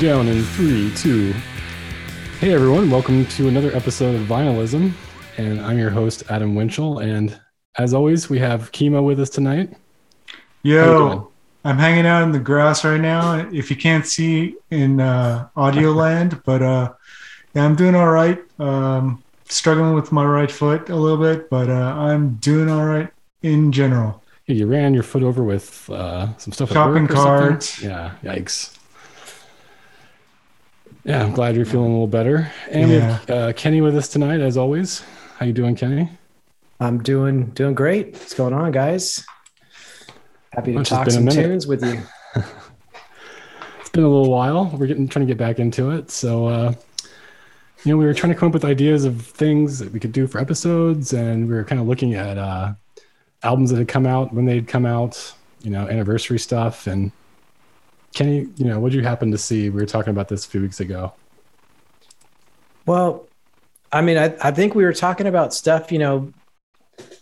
Down in three, two. Hey everyone, welcome to another episode of Vinylism. And I'm your host, Adam Winchell. And as always, we have Kimo with us tonight. Yo, I'm hanging out in the grass right now. If you can't see in uh, audio land, but uh, yeah, I'm doing all right. Um, struggling with my right foot a little bit, but uh, I'm doing all right in general. Yeah, you ran your foot over with uh, some stuff at Shopping work or something? carts. Yeah, yikes. Yeah, I'm glad you're feeling a little better. And we have uh, Kenny with us tonight, as always. How you doing, Kenny? I'm doing doing great. What's going on, guys? Happy to It's talk some minute. tunes with you. It's been a little while. We're getting trying to get back into it. So, uh, you know, we were trying to come up with ideas of things that we could do for episodes, and we were kind of looking at uh, albums that had come out when they'd come out, you know, anniversary stuff. And Kenny, you know, what did you happen to see? We were talking about this a few weeks ago. Well, I mean, I, I think we were talking about stuff, you know,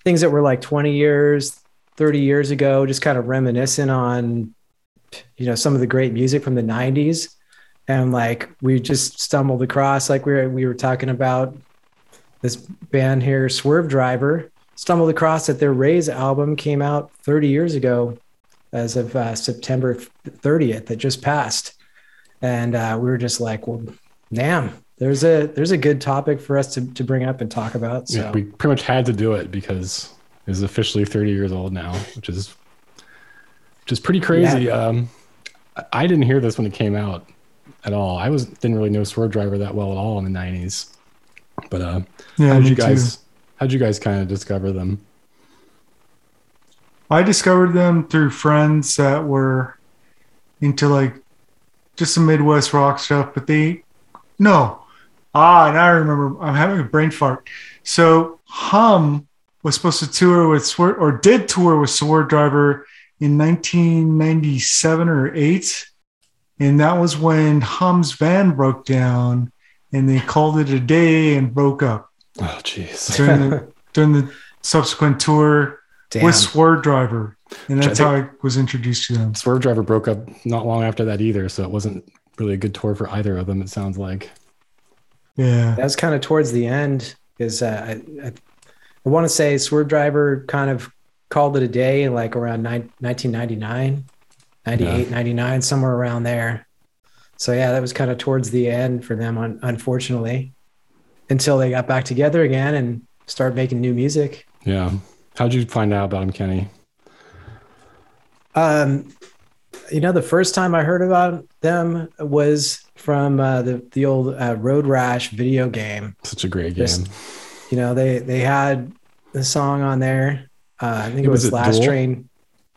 things that were like 20 years, 30 years ago, just kind of reminiscing on, you know, some of the great music from the 90s. And like we just stumbled across, like we were, we were talking about this band here, Swerve Driver, stumbled across that their Raise album came out 30 years ago as of uh, September 30th that just passed. And uh, we were just like, well, damn, there's a there's a good topic for us to, to bring up and talk about. So Yeah, we pretty much had to do it because it's officially 30 years old now, which is which is pretty crazy. Um, I- I didn't hear this when it came out at all. I was didn't really know Swerve Driver that well at all in the 90s. But uh, Yeah, how did me you too. guys how did you guys kind of discover them? I discovered them through friends that were into like just some Midwest rock stuff, but they no. Ah, and I remember. I'm having a brain fart. So Hum was supposed to tour with Swerve or did tour with Swerve Driver in 1997 or 8 and that was when Hum's van broke down and they called it a day and broke up Oh jeez. during the during the subsequent tour damn. with Swerve Driver, and Which I that's how I was introduced to them. Swerve Driver broke up not long after that either, so it wasn't really a good tour for either of them it sounds like. Yeah, that was kind of towards the end because uh, I, I, I want to say Swerve Driver kind of called it a day like around nine, 1999, 98, 99, somewhere around there. So yeah, that was kind of towards the end for them, un- unfortunately, until they got back together again and started making new music. Yeah. How'd you find out about him, Kenny? Um, you know, the first time I heard about them was from uh, the the old uh, Road Rash video game. Such a great game. Just- You know, they they had the song on there. Uh, I think it was was, it Last Duel? Train.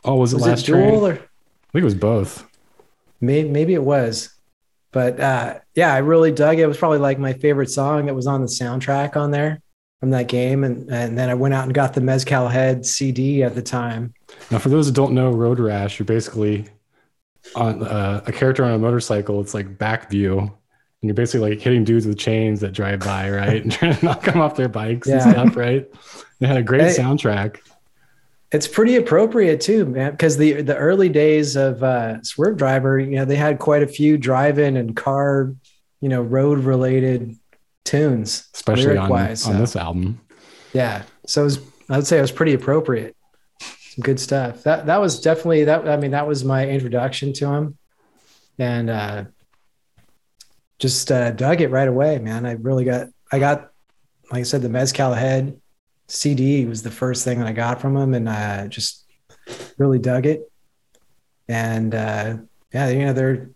oh, was it Was last it train? or I think it was both. maybe maybe it was, but uh, yeah, I really dug it. It was probably like my favorite song that was on the soundtrack on there from that game. And and then I went out and got the Mezcal Head CD at the time. Now, for those that don't know Road Rash, you're basically on uh, a character on a motorcycle. It's like back view, and you're basically like hitting dudes with chains that drive by, right, and trying to knock them off their bikes and stuff, right? They had a great Hey. soundtrack. It's pretty appropriate too, man, because the the early days of uh, Swerve Driver, you know, they had quite a few drive-in and car, you know, road-related tunes, especially on, lyric-wise, on so- this album. Yeah, so it was, I would say it was pretty appropriate. Some good stuff. That that was definitely that. I mean, that was my introduction to him, and uh, just uh, dug it right away, man. I really got. I got, like I said, the Mezcal Head CD was the first thing that I got from him, and uh, just really dug it. And uh, yeah, you know their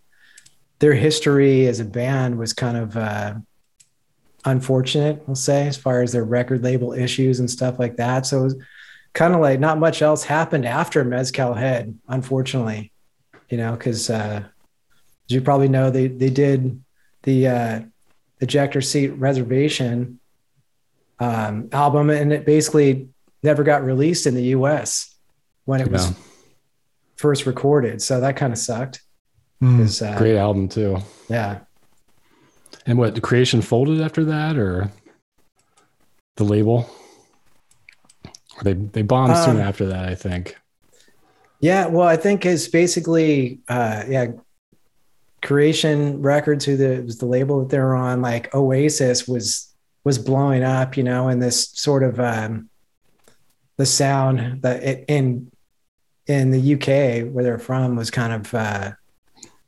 their history as a band was kind of. Unfortunate, we'll say, as far as their record label issues and stuff like that. So it was kind of like not much else happened after Mezcal Head, unfortunately, you know, because uh, as you probably know, they they did the uh, ejector seat reservation um, album, and it basically never got released in the U.S. when it was first recorded. So that kind of sucked. 'cause, uh, Great album too. Yeah. And what the creation folded after that, or the label? Or they they bombed soon Um, after that, I think. Yeah, well, I think it's basically uh yeah, Creation Records, who the was the label that they're on, like Oasis was was blowing up, you know, and this sort of um the sound that it in in the UK where they're from was kind of uh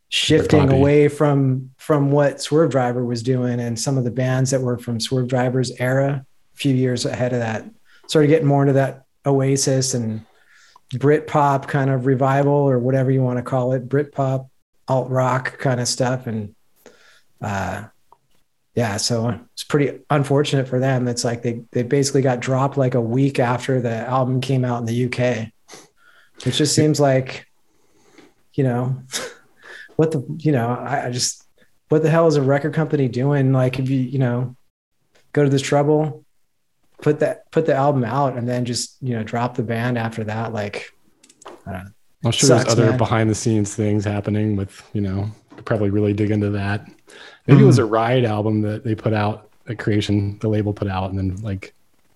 shifting away from from what Swerve Driver was doing and some of the bands that were from Swerve Driver's era, a few years ahead of that, started getting more into that Oasis and Brit pop kind of revival or whatever you want to call it, Brit pop, alt rock kind of stuff. And uh yeah, so it's pretty unfortunate for them. It's like they they basically got dropped like a week after the album came out in the UK. It just seems like, you know, what the you know, I, I just what the hell is a record company doing? Like if you, you know, go to this trouble, put that put the album out and then just, you know, drop the band after that. Like I don't know. I'm sure Sucks, there's other man. behind the scenes things happening with, you know, probably really dig into that. Maybe it was mm-hmm. a ride album that they put out, a creation, the label put out, and then like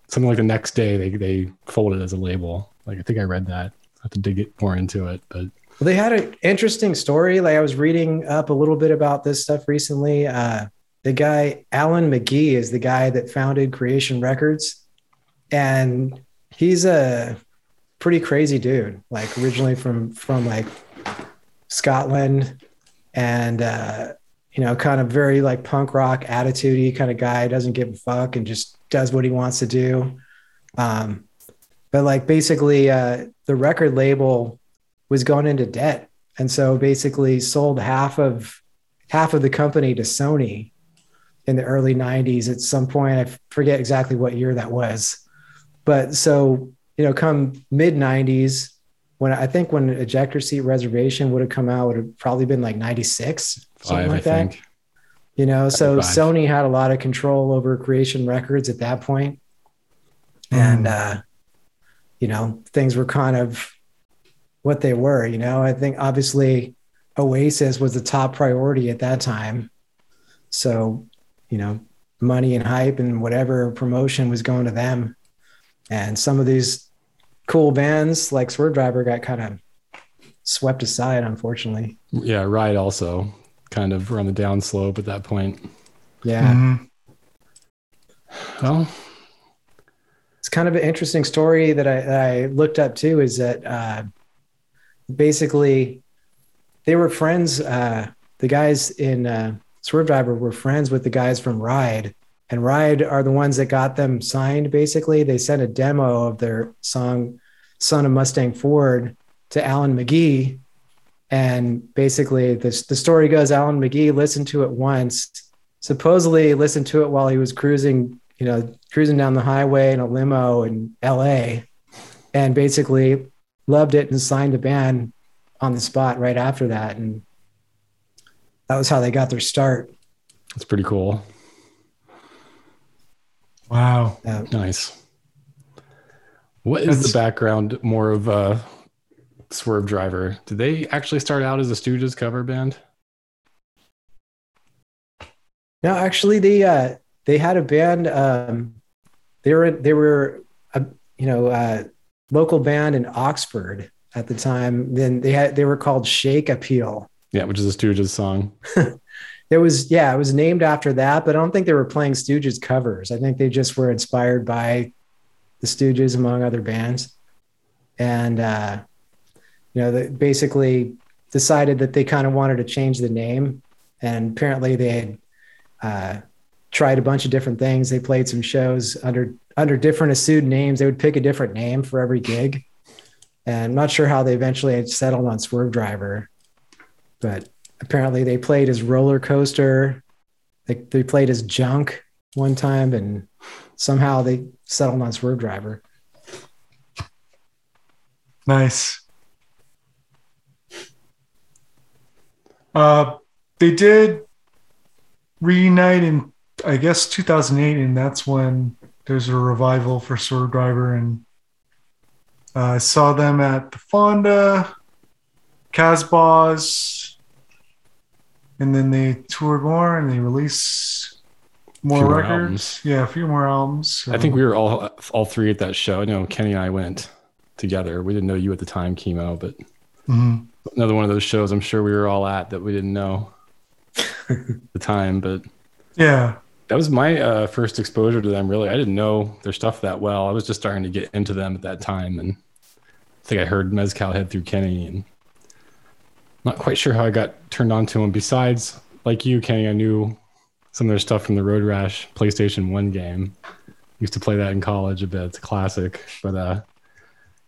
something like the next day they they folded as a label. Like I think I read that. I have to dig it more into it, but Well, they had an interesting story. Like I was reading up a little bit about this stuff recently. Uh, the guy Alan McGee is the guy that founded Creation Records, and he's a pretty crazy dude. Like originally from from like Scotland, and uh, you know, kind of very like punk rock attitudey kind of guy. Doesn't give a fuck and just does what he wants to do. Um, but like basically, uh, the record label was going into debt. And so basically sold half of half of the company to Sony in the early 90s at some point I forget exactly what year that was. But so you know come mid 90s when I think when ejector seat reservation would have come out would have probably been like 96 something five, like I that. think. you know so Five. Sony had a lot of control over Creation Records at that point. And uh you know things were kind of what they were you know? I think obviously oasis was the top priority at that time. So you know money and hype and whatever promotion was going to them. And some of these cool bands like swerve driver got kind of swept aside unfortunately. Yeah, ride also kind of were on the downslope at that point. yeah. Mhm. Well, it's kind of an interesting story that I, that I looked up too is that uh, basically they were friends. Uh, the guys in uh, Swerve Driver were friends with the guys from Ride, and Ride are the ones that got them signed. Basically, they sent a demo of their song "Son of Mustang Ford" to Alan McGee, and basically this the story goes Alan McGee listened to it once, supposedly listened to it while he was cruising, you know, cruising down the highway in a limo in L.A. and basically loved it and signed a band on the spot right after that, and that was how they got their start. it's pretty cool. Wow. Uh, Nice. What is the background more of uh, Swerve Driver? Did they actually start out as a Stooges cover band? No, actually, they uh, they had a band. Um, they were they were a you know uh, local band in Oxford at the time. Then they had they were called Shake Appeal. Yeah, which is a Stooges song. It was yeah, it was named after that, but I don't think they were playing Stooges covers. I think they just were inspired by the Stooges among other bands, and uh, you know, they basically decided that they kind of wanted to change the name, and apparently they had uh, tried a bunch of different things. They played some shows under under different assumed names. They would pick a different name for every gig, and I'm not sure how they eventually settled on Swerve Driver, but apparently they played as roller coaster they, they played as junk one time and somehow they settled on swerve driver Nice. Uh, they did reunite in, I guess, 2008, and that's when there's a revival for Swerve Driver. And uh, I saw them at the Fonda, Casbah's, and then they toured more and they released more records. Yeah, a few more albums. I think we were all all three at that show. I know Kenny and I went together. We didn't know you at the time, Kimo, but Mhm. another one of those shows I'm sure we were all at that we didn't know the time. But Yeah. That was my uh, first exposure to them. Really, I didn't know their stuff that well. I was just starting to get into them at that time, and I think I heard Mezcal Head through Kenny, and not quite sure how I got turned on to them. Besides, like you, Kenny, I knew some of their stuff from the Road Rash PlayStation One game. Used to play that in college a bit. It's a classic, but uh,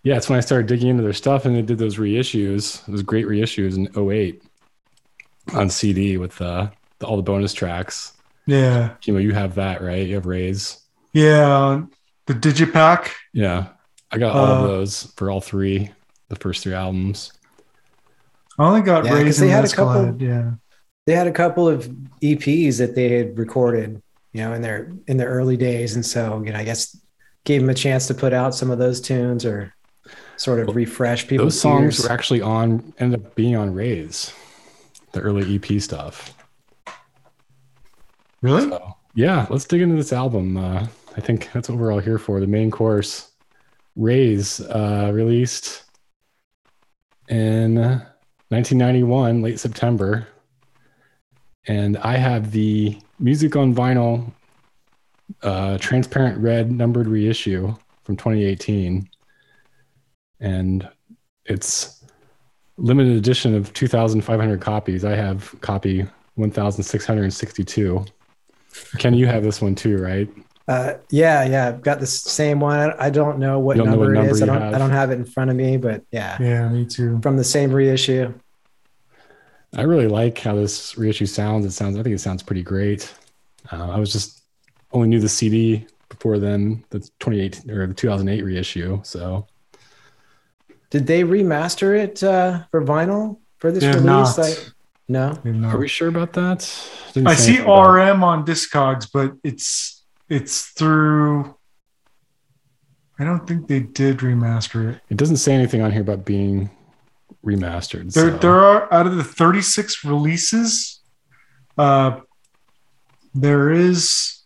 yeah, it's when I started digging into their stuff, and they did those reissues. Those great reissues in 08 on CD with uh, the, all the bonus tracks. Yeah. You know, you have that, right? You have Raise. Yeah. The Digipack. Yeah. I got all of Uh, those for all three, the first three albums. I only got Yeah, 'cause Raise they had a couple- Head, Yeah. They had a couple of EPs that they had recorded, you know, in their in their early days, and so you know, I guess gave them a chance to put out some of those tunes or sort of refresh people's Those songs ears. were actually on, ended up being on Raise, the early EP stuff. Really? So, yeah, let's dig into this album. Uh, I think that's what we're all here for. The main course, Raise, uh, released in 1991, late September. And I have the music on vinyl, uh, transparent red numbered reissue from 2018. And it's limited edition of 2,500 copies. I have copy 1,662. Ken, you have this one too, right? Uh, yeah, yeah, I've got the same one. I, I don't know what don't know number what number is. I don't. have. I don't have it in front of me, but yeah, Yeah, me too. from the same reissue. I really like how this reissue sounds. It sounds, I think it sounds pretty great. Uh, I was just only knew the CD before then, the 2018 or the 2008 reissue. So Did they remaster it uh, for vinyl for this They have release? not. Like, no. Are we sure about that? Didn't I see anything about. RM on Discogs, but it's it's through. I don't think they did remaster it. It doesn't say anything on here about being remastered. There, so- there are out of the 36 releases, uh, there is.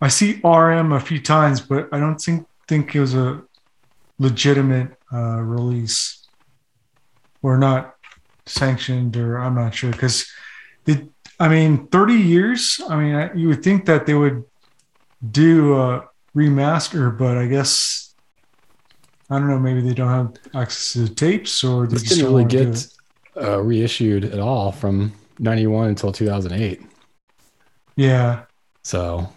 I see RM a few times, but I don't think think it was a legitimate uh, release, or not sanctioned, or I'm not sure because it. I mean, 30 years. I mean, I, you would think that they would do a remaster, but I guess I don't know. Maybe they don't have access to the tapes, or they just didn't really get uh, reissued at all from 91 until 2008. Yeah, So,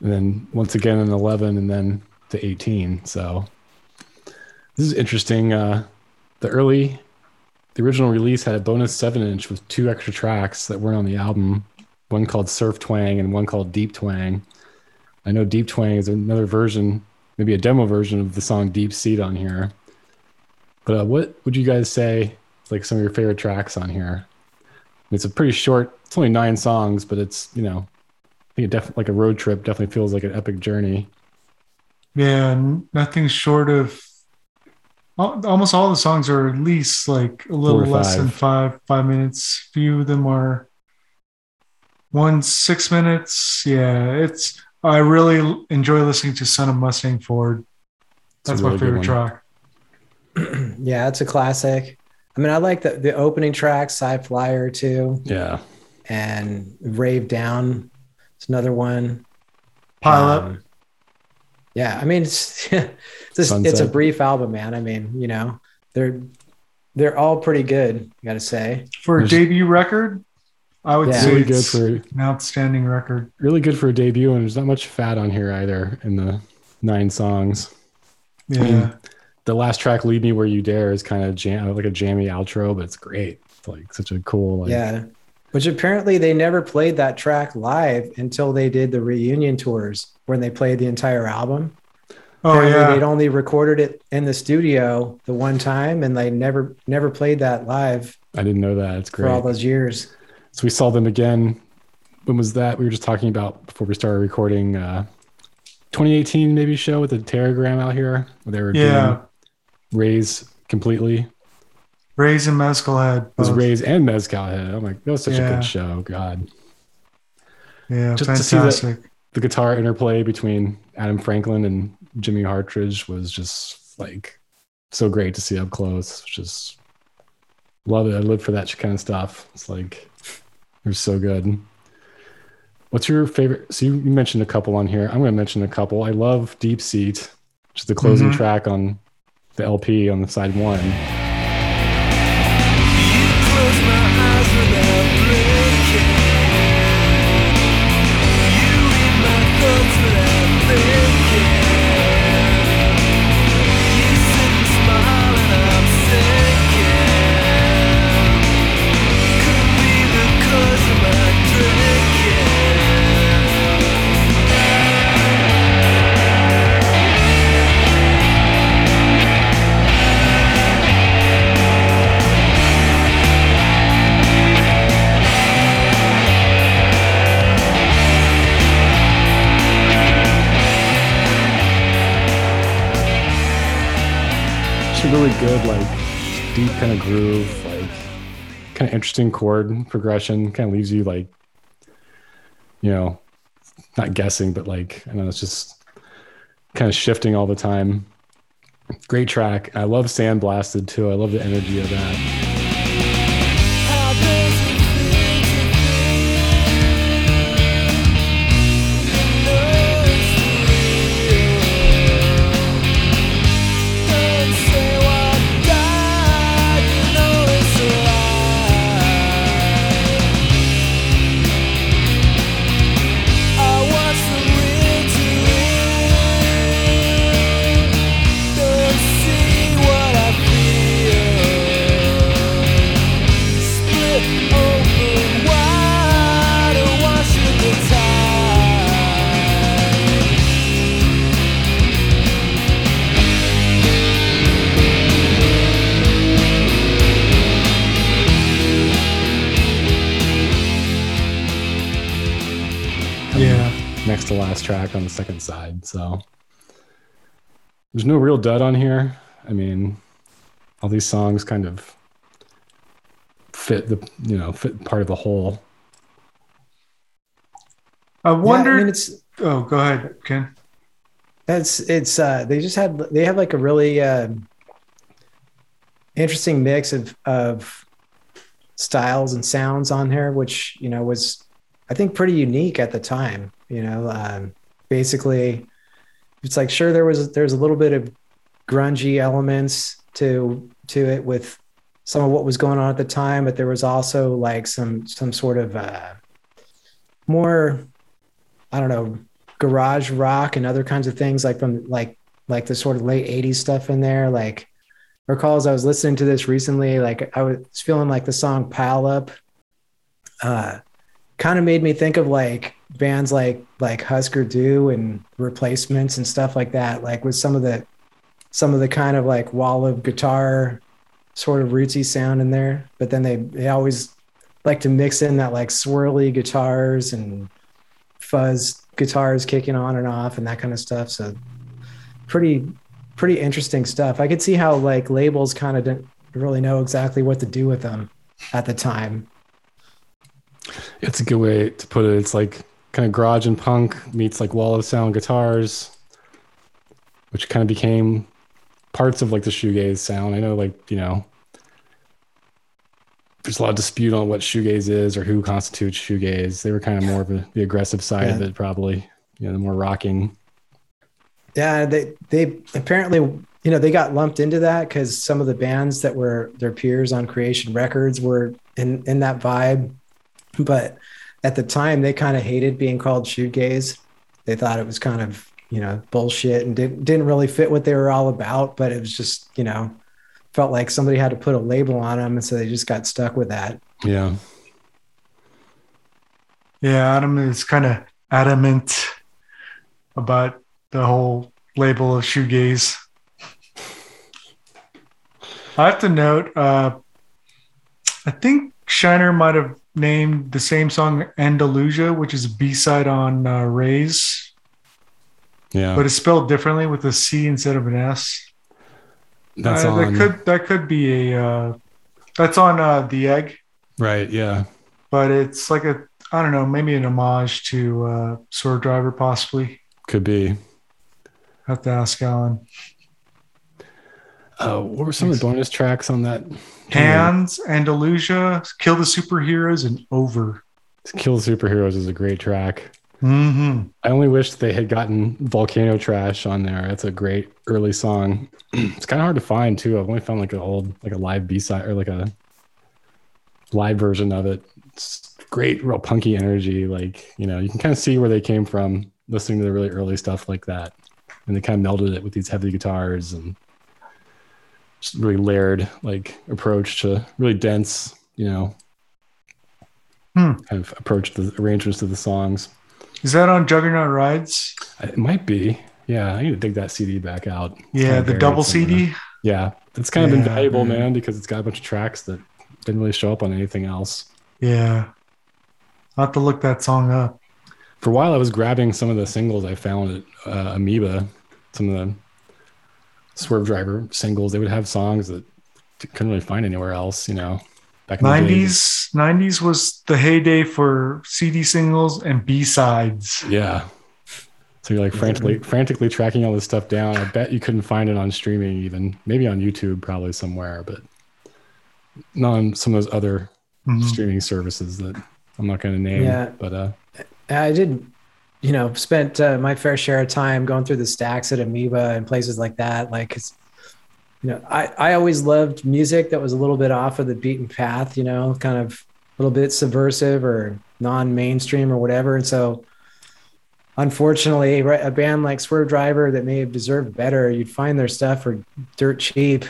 and then once again in 11 and then to 18. So, this is interesting. Uh, the early, the original release had a bonus seven inch with two extra tracks that weren't on the album one called Surf Twang and one called Deep Twang. I know Deep Twang is another version, maybe a demo version of the song Deep Seat on here. But uh, what would you guys say like some of your favorite tracks on here? It's a pretty short, it's only nine songs, but it's, you know, I think it definitely like a road trip definitely feels like an epic journey. yeah, n- nothing short of. Al- Almost all the songs are at least like a little Four or less than five. five five minutes. Few of them are one six minutes. Yeah, it's. I really enjoy listening to "Son of Mustang Ford." That's really my favorite track. Yeah, it's a classic. I mean, I like the, the opening track, Sci Flyer too, Yeah. and Rave Down. It's another one. Pilot. Um, yeah, I mean, it's it's, a, it's a brief album, man. I mean, you know, they're they're all pretty good. I got to say. for a there's- debut record, I would Yeah. say Really good it's for an outstanding record. really good for a debut and there's not much fat on here either in the nine songs. Yeah, mean, The last track Lead Me Where You Dare is kind of jam like a jammy outro, but it's great. It's like such a cool like yeah, which apparently they never played that track live until they did the reunion tours when they played the entire album. oh Apparently yeah, they'd only recorded it in the studio the one time, and they never never played that live I didn't know that. It's great for all those years. So we saw them again. When was that? We were just talking about before we started recording uh 2018 maybe show with the Teragram out here where they were yeah. doing Raise completely. It Raise and Mezcal Head. was. Raise and Mezcal Head. I'm like, that was such a good show. God. Yeah, Just to see that- the guitar interplay between Adam Franklin and Jimmy Hartridge was just like so great to see up close. Just love it. I live for that kind of stuff. It's like they're so good. What's your favorite? So you mentioned a couple on here. I'm going to mention a couple. I love Deep Seat, which is the closing Mhm. track on the LP on the side one. Close my really good, like deep kind of groove, like kind of interesting chord progression. Kind of leaves you like, you know, not guessing, but like I know, it's just kind of shifting all the time. Great track. I love Sandblasted too. I love the energy of that. Track on the second side. So there's no real dud on here. I mean, all these songs kind of fit the you know fit part of the whole. I Yeah, wonder. I mean, it's oh, go ahead, Ken. That's it's uh they just had they have like a really uh, interesting mix of of styles and sounds on here, which you know was I think pretty unique at the time. You know, um, basically, it's like sure there was there's a little bit of grungy elements to to it with some of what was going on at the time, but there was also like some some sort of uh, more I don't know garage rock and other kinds of things like from like like the sort of late 80s stuff in there. Like recalls i was listening to this recently like i was feeling like the song pile up uh kind of made me think of like bands like like husker du and replacements and stuff like that like with some of the some of the kind of like wall of guitar sort of rootsy sound in there but then they they always like to mix in that like swirly guitars and fuzz guitars kicking on and off and that kind of stuff. So pretty pretty interesting stuff. I could see how like labels kind of didn't really know exactly what to do with them at the time. It's a good way to put it. It's like kind of garage and punk meets like wall of sound guitars, which kind of became parts of like the shoegaze sound. I know, like you know, there's a lot of dispute on what shoegaze is or who constitutes shoegaze. They were kind of more of a, the aggressive side of it, probably. You know, the more rocking. Yeah, they they apparently you know they got lumped into that because some of the bands that were their peers on Creation Records were in in that vibe, but at the time they kind of hated being called shoegaze. They thought it was kind of you know bullshit and didn't didn't really fit what they were all about. But it was just you know felt like somebody had to put a label on them, and so they just got stuck with that. Yeah. Yeah, Adam is kind of adamant about the whole label of shoegaze. I have to note, uh, I think Shiner might have named the same song Andalusia, which is a B side on uh, Raise, Yeah. but it's spelled differently with a C instead of an S. That's Uh, on. that could that could be a uh, that's on uh, the egg, right. Yeah. but it's like a I don't know maybe an homage to uh, Swerve Driver possibly. Could be. Have to ask Alan. Uh, what were some of the bonus tracks on that? Hands, Andalusia, Kill the Superheroes, and Over. Kill the Superheroes is a great track. Mm-hmm. I only wish they had gotten Volcano Trash on there. That's a great early song. it's kind of hard to find too. I've only found like an old, like a live B side or like a live version of it. It's great, real punky energy. Like you know, you can kind of see where they came from listening to the really early stuff like that, and they kind of melded it with these heavy guitars and just really layered like approach to really dense, you know, Hmm. kind of approach to the arrangements of the songs. Is that on Juggernaut Rides? It might be. Yeah, I need to dig that CD back out. It's Yeah, the double somewhere. CD. Yeah, it's kind of Yeah, valuable, man. man, because it's got a bunch of tracks that didn't really show up on anything else. Yeah. I'll have to look that song up. For a while, I was grabbing some of the singles I found at uh, Amoeba, some of the Swerve Driver singles. They would have songs that couldn't really find anywhere else, you know. Back in the 90s 90s was the heyday for CD singles and B-sides. Yeah. So you're like frantically frantically tracking all this stuff down. I bet you couldn't find it on streaming even. Maybe on YouTube probably somewhere, but not on some of those other Mhm. streaming services that I'm not going to name. Yeah. But uh I did, you know, spent uh, my fair share of time going through the stacks at Amoeba and places like that. Like, you know, I, I always loved music that was a little bit off of the beaten path, you know, kind of a little bit subversive or non-mainstream or whatever. And so, unfortunately, a band like Swerve Driver that may have deserved better, you'd find their stuff for dirt cheap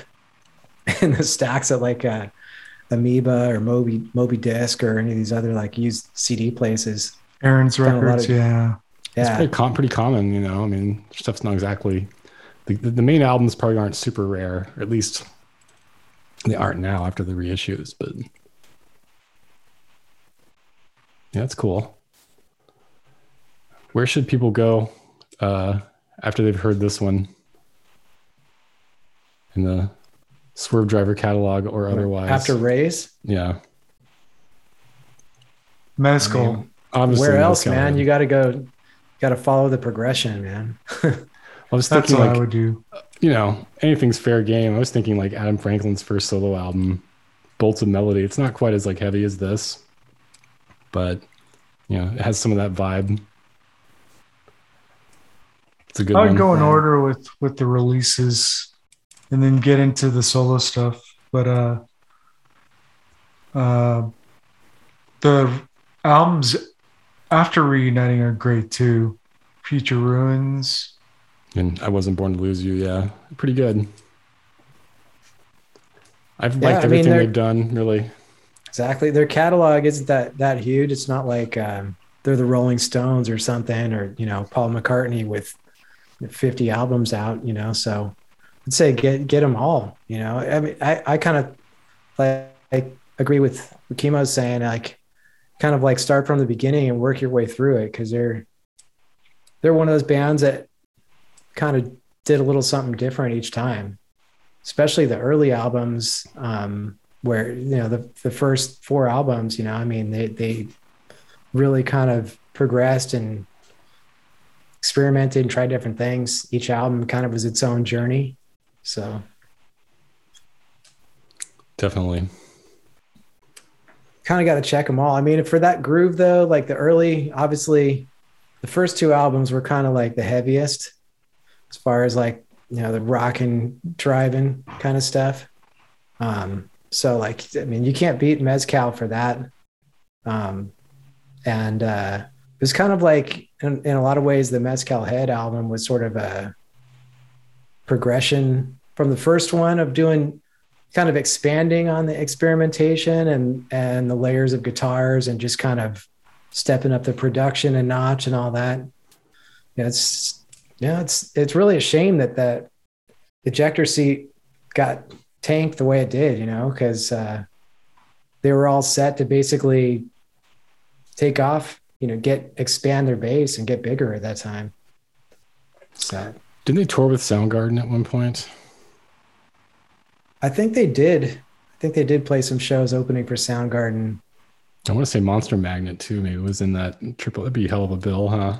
in the stacks at like uh, Amoeba or Moby Moby Disc or any of these other like used CD places. Aaron's Found a lot Records, of- yeah. It's pretty, com- pretty common, you know. I mean, stuff's not exactly the, the, the main albums probably aren't super rare, or at least they aren't now after the reissues, but yeah, that's cool. Where should people go uh, after they've heard this one in the Swerve Driver catalog or otherwise? After Raise, yeah, Mezcal. I mean, obviously. where else, man? You got to go, got to follow the progression, man. I was That's thinking what like I would do. you know, anything's fair game. I was thinking like Adam Franklin's first solo album, Bolts of Melody. It's not quite as like heavy as this, but you know, it has some of that vibe. It's a good I would one. go in order with with the releases and then get into the solo stuff. But uh uh the albums after reuniting are great too. Future Ruins. And I wasn't born to lose you. Yeah, pretty good. I've Yeah, liked I mean, everything they're- they've done. Really, Exactly. Their catalog isn't that that huge. It's not like um, they're the Rolling Stones or something, or you know, Paul McCartney with 50 albums out. You know, so I'd say get get them all. You know, I mean, I I kind of like, like agree with what Kimo's saying. Like, kind of like start from the beginning and work your way through it because they're they're one of those bands that kind of did a little something different each time, especially the early albums. Um, where you know the the first four albums, you know, I mean, they they really kind of progressed and experimented and tried different things. Each album kind of was its own journey. So definitely. Kind of got to check them all. I mean, for that groove though, like the early, obviously, the first two albums were kind of like the heaviest as far as like you know the rocking, driving kind of stuff. Um, so like, I mean, you can't beat Mezcal for that. Um, and uh, it was kind of like in, in a lot of ways, the Mezcal Head album was sort of a progression from the first one of doing kind of expanding on the experimentation and and the layers of guitars and just kind of stepping up the production a notch and all that. Yeah, it's yeah, it's it's really a shame that that ejector seat got tanked the way it did, you know, because uh, they were all set to basically take off, you know, get expand their base and get bigger at that time. So Didn't they tour with Soundgarden at one point? I think they did. I think they did play some shows opening for Soundgarden. I want to say Monster Magnet too. Maybe it was in that triple. That'd be a hell of a bill, huh?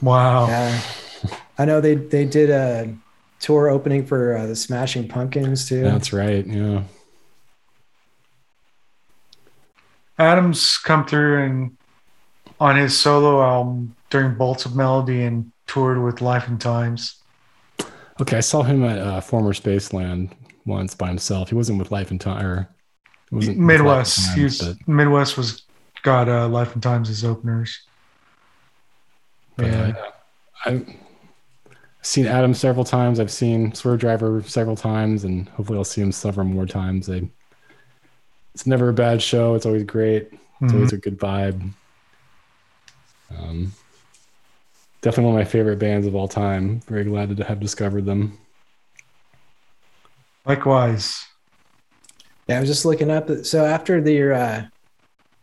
Wow. Yeah, I know they they did a tour opening for uh, the Smashing Pumpkins too. That's right. Yeah. Adams come through and on his solo album during Bolts of Melody and toured with Life and Times. Okay, I saw him at uh, former Spaceland once by himself. He wasn't with Life and Time, or wasn't with Life and Midwest. Times, He was, but, Midwest was got uh, Life and Times as openers. but, Yeah. uh, I've seen Adam several times. I've seen Swerve Driver several times, and hopefully I'll see him several more times. I, it's never a bad show. It's always great. It's Mhm. always a good vibe. Um, definitely one of my favorite bands of all time. Very glad to have discovered them. Likewise. Yeah, I was just looking up. So after the uh,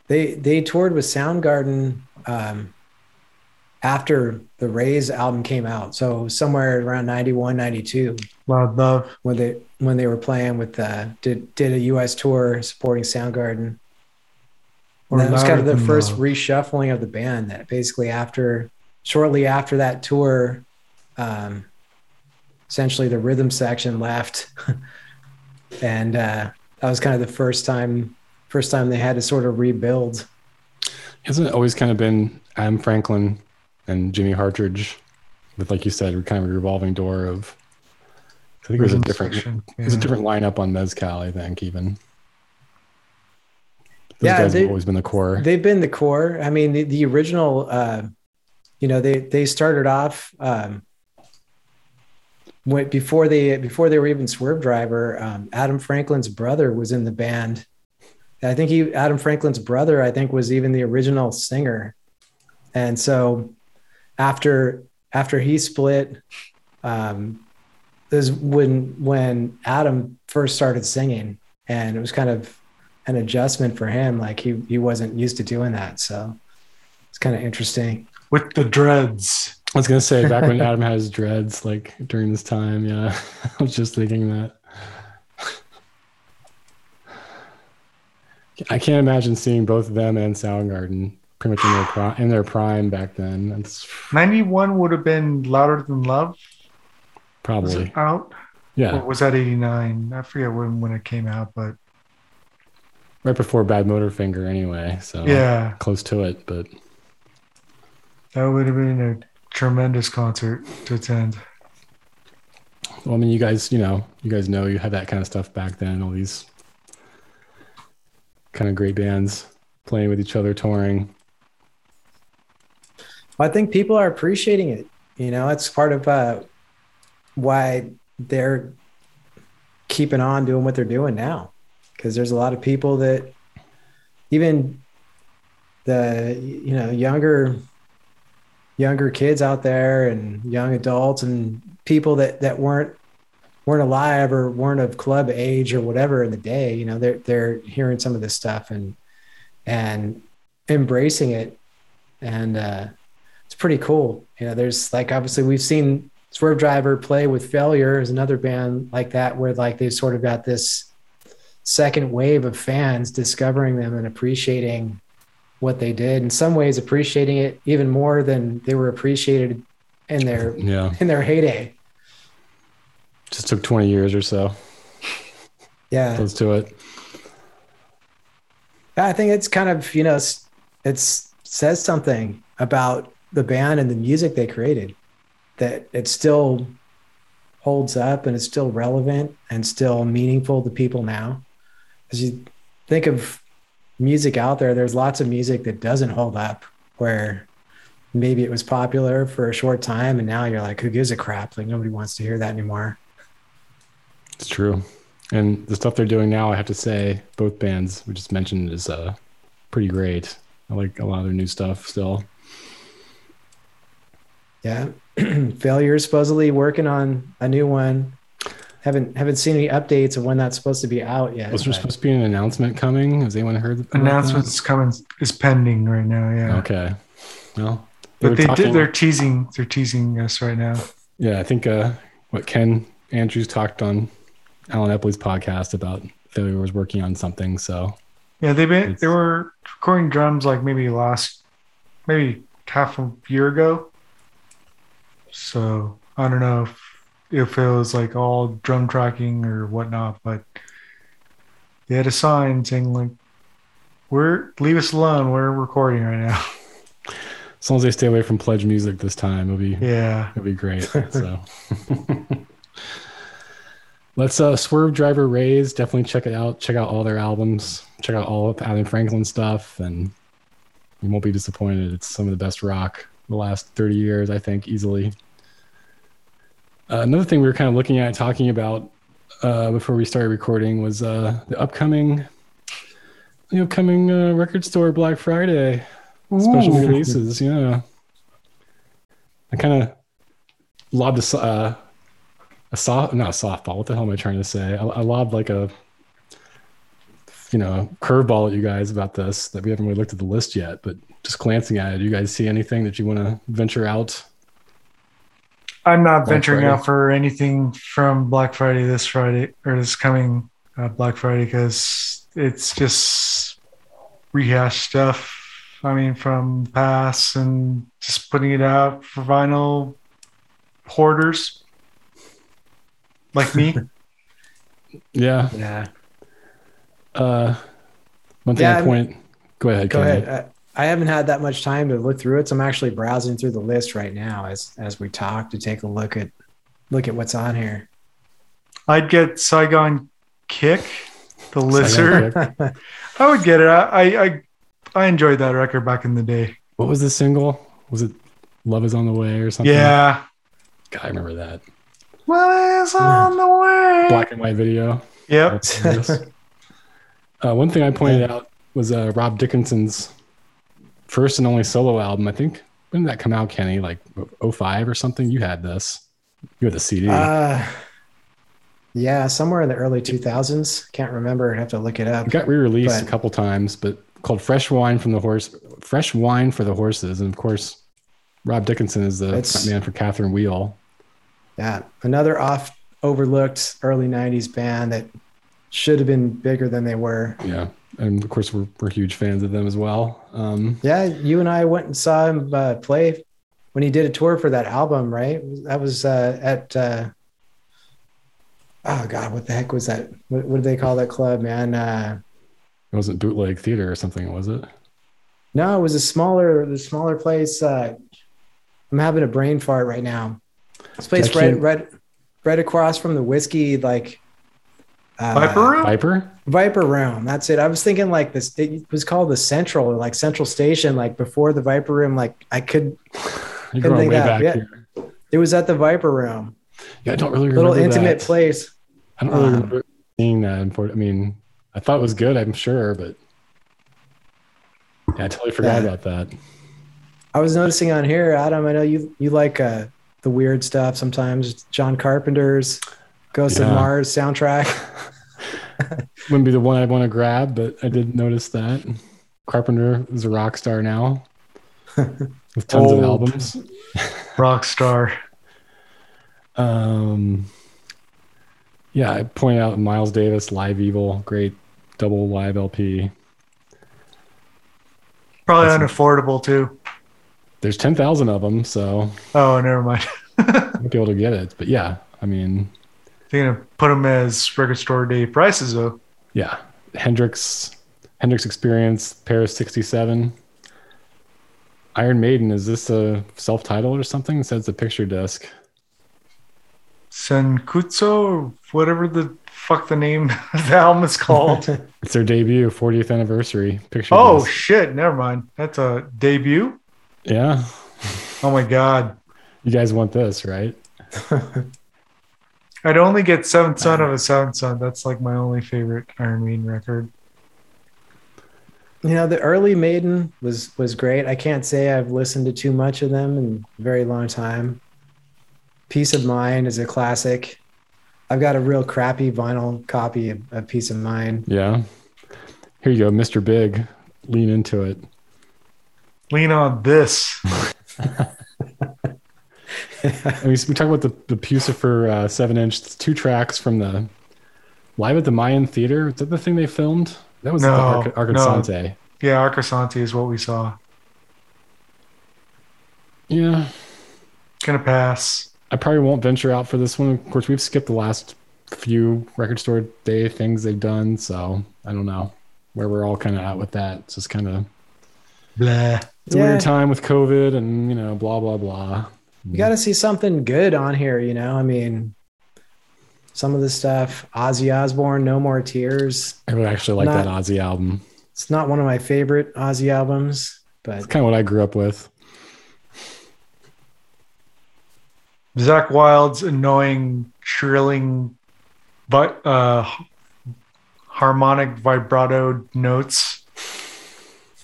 they they toured with Soundgarden um, after the Raise album came out. So somewhere around 91, 92 Loud Love. when they when they were playing with uh, did did a U.S. tour supporting Soundgarden. And that was kind of the first Love. reshuffling of the band. That basically after shortly after that tour, um, essentially the rhythm section left, and uh, that was kind of the first time first time they had to sort of rebuild. Hasn't it always kind of been Adam Franklin and Jimmy Hartridge with, like you said, kind of a revolving door of. I think it was a different. section, It was a different lineup on Mezcal, I think, even. Those Yeah, guys they- have always been the core. They've been the core. I mean, the, the original, uh, you know, they they started off um, before they before they were even Swerve Driver. Um, Adam Franklin's brother was in the band. I think he Adam Franklin's brother, I think, was even the original singer. And so, after after he split, um, is when when Adam first started singing, and it was kind of an adjustment for him. Like he he wasn't used to doing that, so it's kind of interesting. With the dreads. I was gonna say back when Adam had his dreads, like during this time, yeah. I was just thinking that. I can't imagine seeing both of them and Soundgarden pretty much in their prime, in their prime back then. That's 91 would have been Louder Than Love. Was probably it out? yeah, Or was that 89? I forget when, when it came out, but right before Bad Motor Finger, anyway. So yeah, close to it, but that would have been a tremendous concert to attend. well, I mean, you guys, you know, you guys know you had that kind of stuff back then. All these kind of great bands playing with each other, touring. I think people are appreciating it. You know, it's part of uh, why they're keeping on doing what they're doing now, because there's a lot of people that even the you know younger younger kids out there and young adults and people that that weren't weren't alive or weren't of club age or whatever in the day you know they're they're hearing some of this stuff and and embracing it. And uh it's pretty cool. You know there's like obviously we've seen swerve driver play with failure is another band like that where like they've sort of got this second wave of fans discovering them and appreciating what they did. In some ways appreciating it even more than they were appreciated in their Yeah, in their heyday. Just took 20 years or so. yeah. Close to it. i think it's kind of you know it's, it's says something about the band and the music they created that it still holds up and it's still relevant and still meaningful to people now. As you think of music out there there's lots of music that doesn't hold up where maybe it was popular for a short time and now you're like who gives a crap like nobody wants to hear that anymore It's true. And the stuff they're doing now, I have to say, both bands we just mentioned is uh, pretty great. I like a lot of their new stuff still. Yeah. Failure is supposedly working on a new one. Haven't haven't seen any updates of when that's supposed to be out yet. Was there but- supposed to be an announcement coming? Has anyone heard? about that? Announcements coming is pending right now. Yeah, Okay. Well, they but they talking- did. They're teasing. They're teasing us right now. Yeah, I think uh, what Ken Andrews talked on Alan Epley's podcast about failure was working on something. So Yeah, they've been. It's- They were recording drums like maybe last, maybe half a year ago. So I don't know if if it was like all drum tracking or whatnot, but they had a sign saying like, "We're leave us alone. We're recording right now." As long as they stay away from pledge music this time, it'll be Yeah, it'll be great. So let's uh Swerve Driver Raise, definitely check it out. Check out all their albums. Check out all of Adam Franklin stuff and you won't be disappointed. It's some of the best rock the last 30 years, I think, easily. Uh, another thing we were kind of looking at talking about uh, before we started recording was uh, the upcoming the upcoming uh, record store Black Friday special releases. Yeah, I kind of lobbed a uh, a soft not a softball. What the hell am I trying to say? I, I lobbed like a you know curveball at you guys about this that we haven't really looked at the list yet. But just glancing at it, do you guys see anything that you want to venture out? I'm not Black venturing Friday. out for anything from Black Friday this Friday or this coming uh, Black Friday because it's just rehash stuff. I mean, from past and just putting it out for vinyl hoarders like me. Yeah. Yeah. Uh, one thing Yeah, I I'm- point. Go ahead. Go Kenny. ahead. I haven't had that much time to look through it, so I'm actually browsing through the list right now as as we talk to take a look at look at what's on here. I'd get Saigon Kick, the Saigon lizard. Kick. I would get it. I, I I enjoyed that record back in the day. What was the single? Was it "Love Is on the Way" or something? Yeah. God, I remember that Well, it's on the way. black and white video. Yep. Uh, one thing I pointed out was uh, Rob Dickinson's first and only solo album. I think when did that come out, Kenny? Like 05 or something. You had this. You had the CD. Uh, yeah, somewhere in the early 2000s. Can't remember. I have to look it up. it got re-released but- a couple times, but called "Fresh Wine from the Horse." Fresh wine for the horses, and of course, Rob Dickinson is the man for Catherine Wheel. Yeah, another off overlooked early 90s band that should have been bigger than they were. Yeah, and of course, we're we're huge fans of them as well. Um, Yeah, you and I went and saw him uh, play when he did a tour for that album, right? That was uh, at uh, oh god, what the heck was that? What, what did they call that club, man? Uh, it wasn't bootleg theater or something, was it? no, it was a smaller, the smaller place. Uh, I'm having a brain fart right now. This place right, right, right across from the Whisky, like uh, Viper Room? Viper. Viper Room. That's it. I was thinking like this. It was called the Central or like Central Station. Like before the Viper Room, like I could. You're going think way that, back yeah. here. It was at the Viper Room. Yeah, I don't really remember Little intimate that. place. I don't really Um, remember seeing that. Unfor- I mean, I thought it was good. I'm sure, but yeah, I totally forgot Yeah. about that. I was noticing on here, Adam. I know you you like uh, the weird stuff sometimes. John Carpenter's Ghost Yeah. of Mars soundtrack. Wouldn't be the one I'd want to grab, but I did notice that Carpenter is a rock star now with tons of Old. albums. Rockstar. Um, yeah, I pointed out Miles Davis, Live Evil, great double live LP. Probably That's- unaffordable too. There's 10,000 of them, so Oh, never mind. I won't be able to get it. But yeah, I mean, They're gonna put them as record store day prices though. yeah, Hendrix, Hendrix Experience, Paris 67. Iron Maiden, is this a self titled or something? It says the picture disc. Senjutsu or whatever the fuck the name of the album is called. It's their debut, 40th anniversary picture oh disc. shit, never mind. That's a debut. Yeah. Oh my god. You guys want this, right? I'd only get Seventh Son of a Seventh Son. That's like my only favorite Iron Maiden record. you know, the early Maiden was was great. I can't say I've listened to too much of them in a very long time. Piece of Mind is a classic. I've got a real crappy vinyl copy of, of Piece of Mind. Yeah. Here you go, Mr. Big. Lean into it. Lean on this. I mean, we talk about the, the Puscifer uh, seven inch, two tracks from the live at the Mayan Theater. Is that the thing they filmed? That was No, the Arc- Arcosanti. Yeah, Arcosanti is what we saw. Yeah. Gonna pass. I probably won't venture out for this one. Of course, we've skipped the last few record store day things they've done, so I don't know where we're all kind of at with that. It's just kind of Blah. it's a Yeah. weird time with COVID and you know blah blah blah. You got to see something good on here, you know. I mean, some of the stuff, Ozzy Osbourne, No More Tears. I would actually like Not- that Ozzy album. It's not one of my favorite Ozzy albums, but It's kind of what I grew up with. Zakk Wylde's annoying shrilling, but uh, harmonic vibrato notes.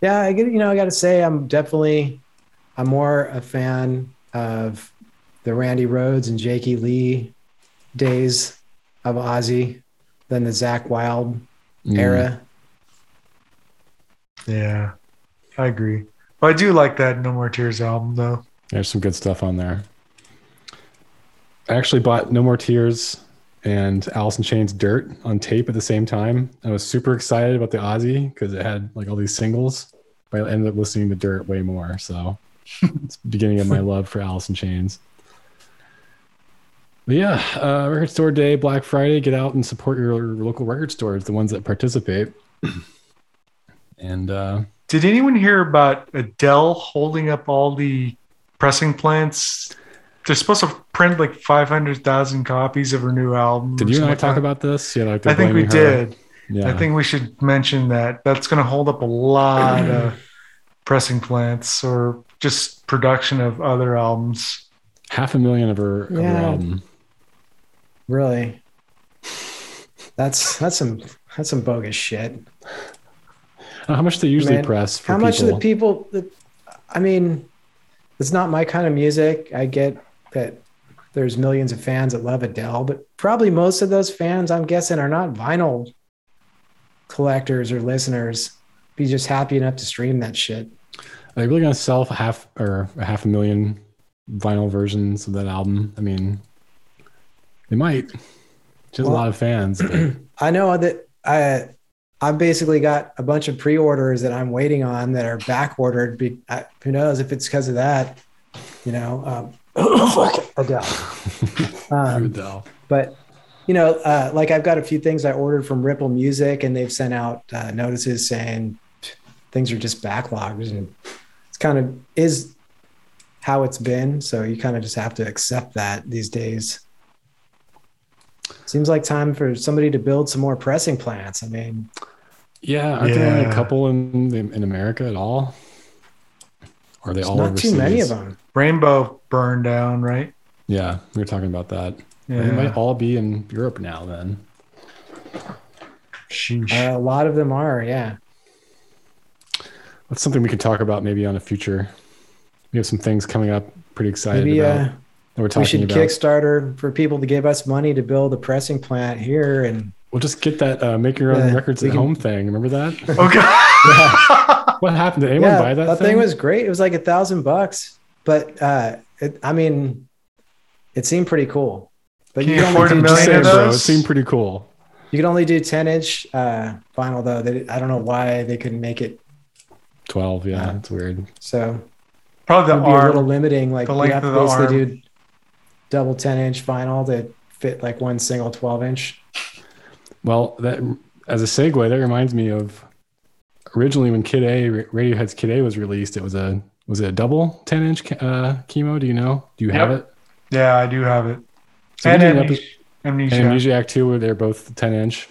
yeah, I get you know, I got to say, I'm definitely, I'm more a fan of the Randy Rhoads and Jakey Lee days of Ozzy than the Zakk Wylde Mm. era. Yeah, I agree. But I do like that No More Tears album though. There's some good stuff on there. I actually bought No More Tears and Alice in Chains Dirt on tape at the same time. I was super excited about the Ozzy because it had like all these singles. But I ended up listening to Dirt way more. So it's the beginning of my love for Alice in Chains. But yeah, uh, record store day, Black Friday, get out and support your local record stores, the ones that participate. and uh, Did anyone hear about Adele holding up all the pressing plants? They're supposed to print like 500,000 copies of her new album. did you and I talk about this? Yeah, like. I think we did. Yeah. I think we should mention that. That's going to hold up a lot of pressing plants or just production of other albums. half a million of her, of her album. Really, that's that's some that's some bogus shit. How much they usually Man, press for How much of the people? people? That, I mean, it's not my kind of music. I get that there's millions of fans that love Adele, but probably most of those fans, I'm guessing, are not vinyl collectors or listeners. Be just happy enough to stream that shit. Are they really gonna sell a half or a half a million vinyl versions of that album? I mean, they might. Has Well- a lot of fans. but- I know that I I've basically got a bunch of pre-orders that I'm waiting on that are back ordered. Be, I, who knows if it's because of that? You know, um, Adele. Um, Adele. but you know, uh, like I've got a few things I ordered from Ripple Music, and they've sent out uh, notices saying things are just backlogged, and it's kind of is how it's been. So you kind of just have to accept that these days. Seems like time for somebody to build some more pressing plants. I mean, Yeah, aren't there only a couple in the, in America at all? Or are they there's all not overseas? too many of them. Rainbow burned down, right? Yeah, we were talking about that. They might all be in Europe now. Then Uh, a lot of them are, yeah. That's something we could talk about maybe on a future. We have some things coming up. Pretty excited Maybe about uh, that we're we should about. Kickstarter for people to give us money to build a pressing plant here, and We'll just get that uh, make your own Yeah, records we at can- home thing. Remember that? Okay. what happened? Did anyone yeah, buy that? thing? was great. It was like a thousand bucks, but uh, it, I mean, it seemed pretty cool. But Can you you can only afford a do Just million saying, of bro. It seemed pretty cool. you can only do ten inch uh, vinyl though. They, I don't know why they couldn't make it Twelve. Yeah, Yeah. it's weird. so. Probably It the would be a little limiting. Like the you have to basically arm. do double ten inch vinyl to fit like one single twelve inch. Well, that as a segue, that reminds me of originally when Kid A Radiohead's Kid A was released. It was a was it a double ten inch uh, Kimo? Do you know? Do you have it? Yeah, I do have it. So we and did an amnesia. amnesia. and Amnesiac too, where they're both 10 inch.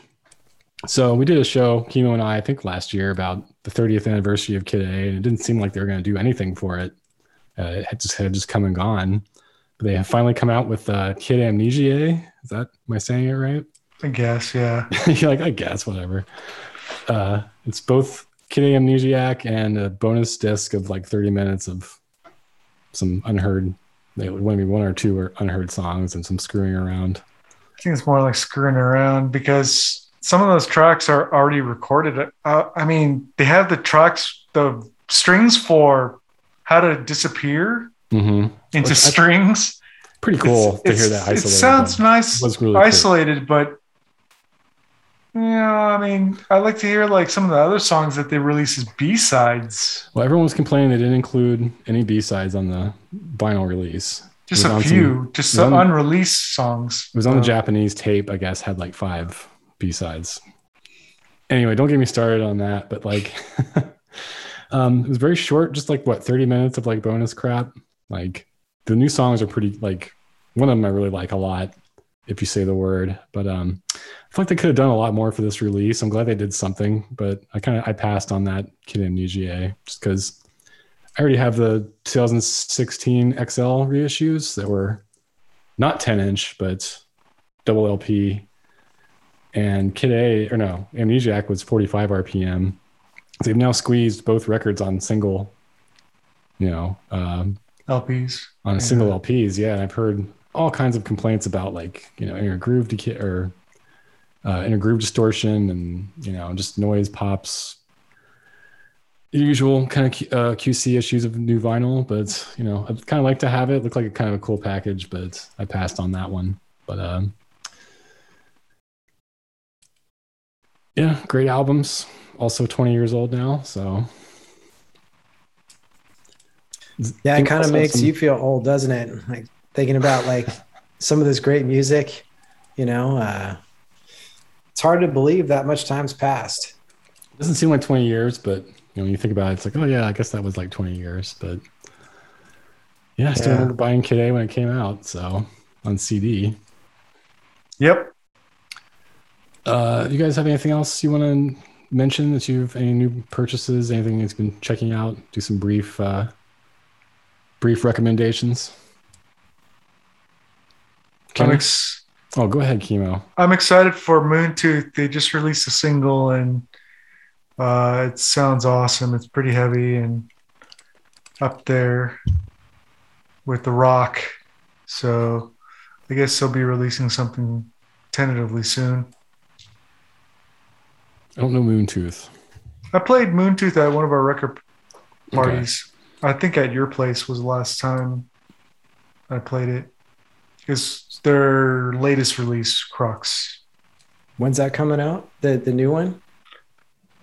So we did a show, Kimo and I, I think last year about the 30th anniversary of Kid A, and it didn't seem like they were going to do anything for it. Uh, it had just had just come and gone. But they have finally come out with uh, Kid A Mnesia. Is that am I saying it right? I guess, yeah. You're like, I guess, whatever. Uh, it's both Kid A Amnesiac and a bonus disc of like 30 minutes of some unheard, they would maybe one or two or unheard songs and some screwing around. I think it's more like screwing around because some of those tracks are already recorded. Uh, I mean, they have the tracks, the strings for how to disappear Mm-hmm. into Which I- strings. Pretty cool It's- to hear it's- that isolated. It sounds though. nice, was really cool. isolated, but yeah, I mean, I like to hear like some of the other songs that they release as B sides. Well, everyone was complaining they didn't include any B sides on the vinyl release. Just a few, just was some on- unreleased songs. It was on the Japanese tape, I guess, had like five B sides. Anyway, don't get me started on that, but like um it was very short, just like what, 30 minutes of like bonus crap. Like the new songs are pretty like one of them I really like a lot, if you say the word. But um I feel like they could have done a lot more for this release. I'm glad they did something, but I kind of I passed on that Kid A Mnesia just because I already have the 2016 XL reissues that were not 10 inch, but double LP. And Kid A, or no, Amnesiac was 45 RPM. They've now squeezed both records on single, you know, um, LPs. on Yeah. single LPs. Yeah, and I've heard all kinds of complaints about like you know inner groove decay or uh, inner groove distortion and you know just noise pops. The usual kind of Q- uh, QC issues of new vinyl, but you know I'd kind of like to have it. Looked like a kind of a cool package, but I passed on that one. But um, yeah, great albums. Also 20 years old now, so Yeah, it kind of makes some- you feel old, doesn't it? Like thinking about like some of this great music, you know, uh, it's hard to believe that much time's passed. It doesn't seem like 20 years, but you know, when you think about it, it's like, oh yeah, I guess that was like 20 years. But yeah, I still Yeah. remember buying Kid A when it came out, so on CD. Yep. Uh, you guys have anything else you want to mention that you've any new purchases, anything that's been checking out? Do some brief uh, brief recommendations. I'm, ex- oh, go ahead, Kimo. I'm excited for Moontooth. They just released a single and uh, it sounds awesome. It's pretty heavy and up there with the rock. So I guess they'll be releasing something tentatively soon. I don't know Moontooth. I played Moontooth at one of our record Okay. parties. I think at your place was the last time I played it. It's their latest release, Crux. When's that coming out? The the new one?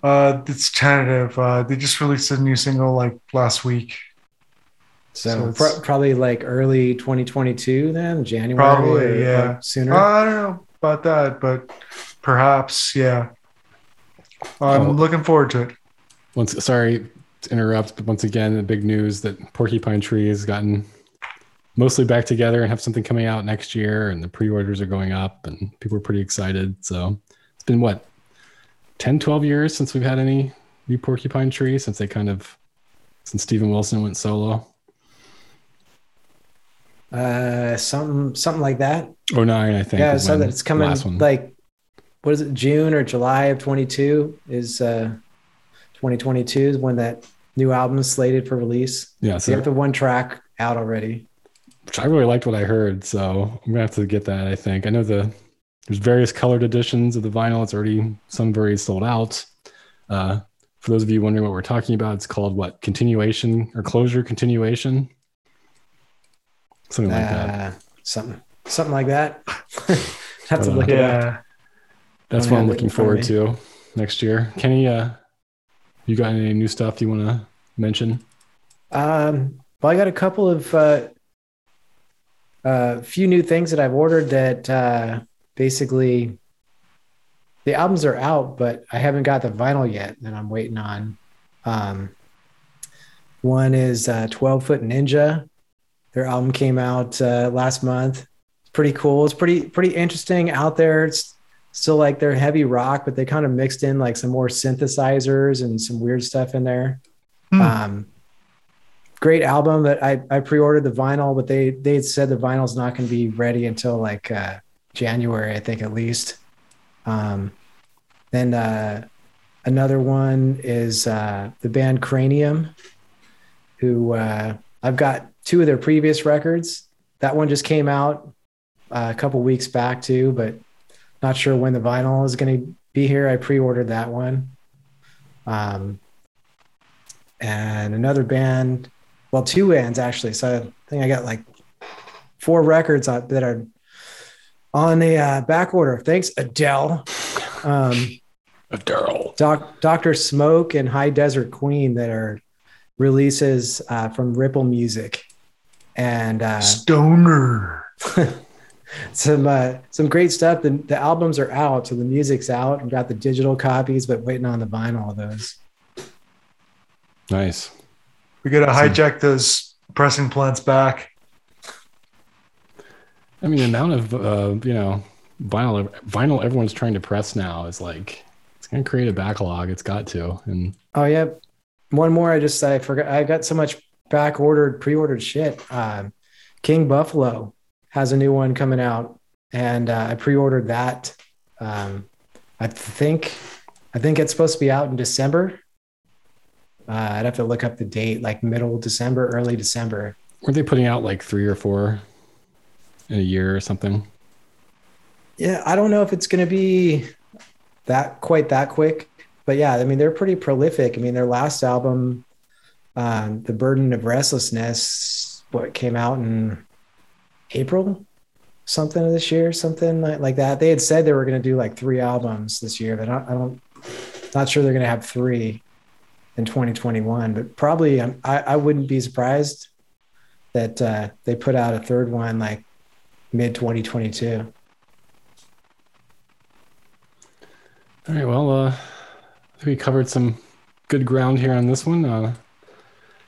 Uh, it's tentative. Uh, they just released a new single like last week. So, So pro- probably like early 2022 then, January Probably, or- or yeah. sooner. I don't know about that, but perhaps, yeah. I'm Oh. looking forward to it. Once, sorry to interrupt, but once again, the big news that Porcupine Tree has gotten mostly back together and have something coming out next year, and the pre-orders are going up, and people are pretty excited. So it's been what 10, 12 years since we've had any new Porcupine Tree since they kind of since Steven Wilson went solo. uh something something like that. Oh nine, I think. yeah, so that it's coming last one. like what is it, June or July of 22 is uh 2022 is when that new album is slated for release. yeah, So you have the one track out already. which I really liked what I heard, so I'm gonna have to get that. I think I know the there's various colored editions of the vinyl. It's already some have already sold out. Uh, for those of you wondering what we're talking about, it's called what continuation or closure continuation, something like that. Uh, something something like that. have to look it up. Yeah. That's what I'm have it in looking forward to next year. Kenny, uh, you got any new stuff you want to mention? Um, well, I got a couple of uh, uh, few new things that I've ordered that uh, basically the albums are out, but I haven't got the vinyl yet that I'm waiting on. Um, one is uh, 12 Foot Ninja. Their album came out uh, last month. It's pretty cool. It's pretty pretty interesting out there. It's still like they're heavy rock, but they kind of mixed in like some more synthesizers and some weird stuff in there. Hmm. Um, great album that I, I pre-ordered the vinyl, but they they had said the vinyl's not going to be ready until like uh, January, I think at least. Um, then uh, another one is uh, the band Cranium, who uh, I've got two of their previous records. That one just came out uh, a couple weeks back too, but not sure when the vinyl is going to be here. I pre-ordered that one. Um, and another band, well, two bands actually. So I think I got like four records on, that are on the uh, back order. Thanks, Adele. Um, Daryl. Doc, Dr. Smoke and High Desert Queen that are releases uh, from Ripple Music. and uh, Stoner. some uh, some great stuff. The, the albums are out, so the music's out. We've got the digital copies, but waiting on the vinyl of those. Nice. We gotta hijack those pressing plants back. I mean, the amount of uh, you know vinyl vinyl everyone's trying to press now is like it's gonna create a backlog. It's got to, and Oh yeah, one more. I just I forgot. I got so much back ordered, pre ordered shit. Um, King Buffalo has a new one coming out, and uh, I pre ordered that. Um, I think I think it's supposed to be out in December. Uh, I'd have to look up the date, like middle December, early December. were they putting out like three or four in a year or something? Yeah, I don't know if it's going to be that quite that quick, but yeah, I mean they're pretty prolific. I mean their last album, um, "The Burden of Restlessness," what came out in April, something of this year, something like, that. They had said they were going to do like three albums this year, but I, don't, not sure they're going to have three in 2021. But probably, um, I, I wouldn't be surprised that uh, they put out a third one like mid 2022. All right. Well, uh, we covered some good ground here on this one. Uh,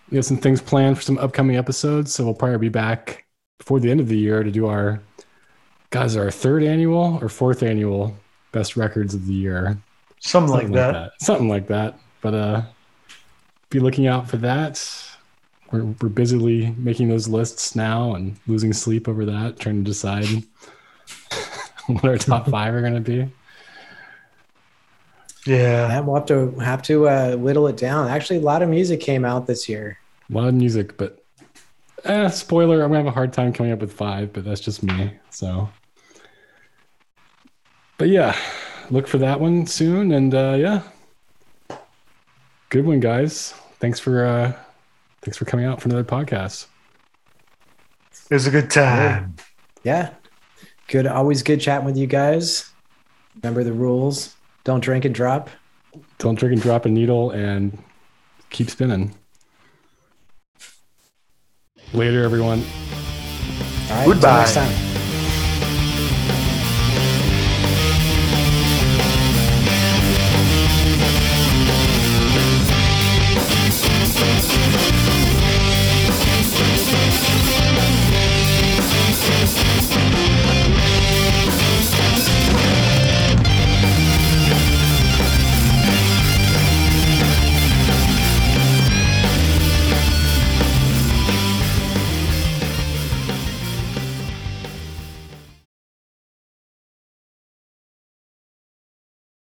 we have some things planned for some upcoming episodes, so we'll probably be back before the end of the year to do our guys our third annual or fourth annual best records of the year. Something, like that. Something like that. But uh, be looking out for that. We're we're busily making those lists now and losing sleep over that, trying to decide what our top five are going to be. Yeah. Yeah, we'll have to have to uh, whittle it down. Actually, a lot of music came out this year. A lot of music, but eh, spoiler, I'm gonna have a hard time coming up with five, but that's just me. So, but yeah, look for that one soon, and uh, yeah, good one, guys. Thanks for uh, thanks for coming out for another podcast. It was a good time. Yeah, good. Always good chatting with you guys. Remember the rules. Don't drink and drop. Don't drink and drop a needle, and keep spinning. Later, everyone. All right. until Goodbye. Next time.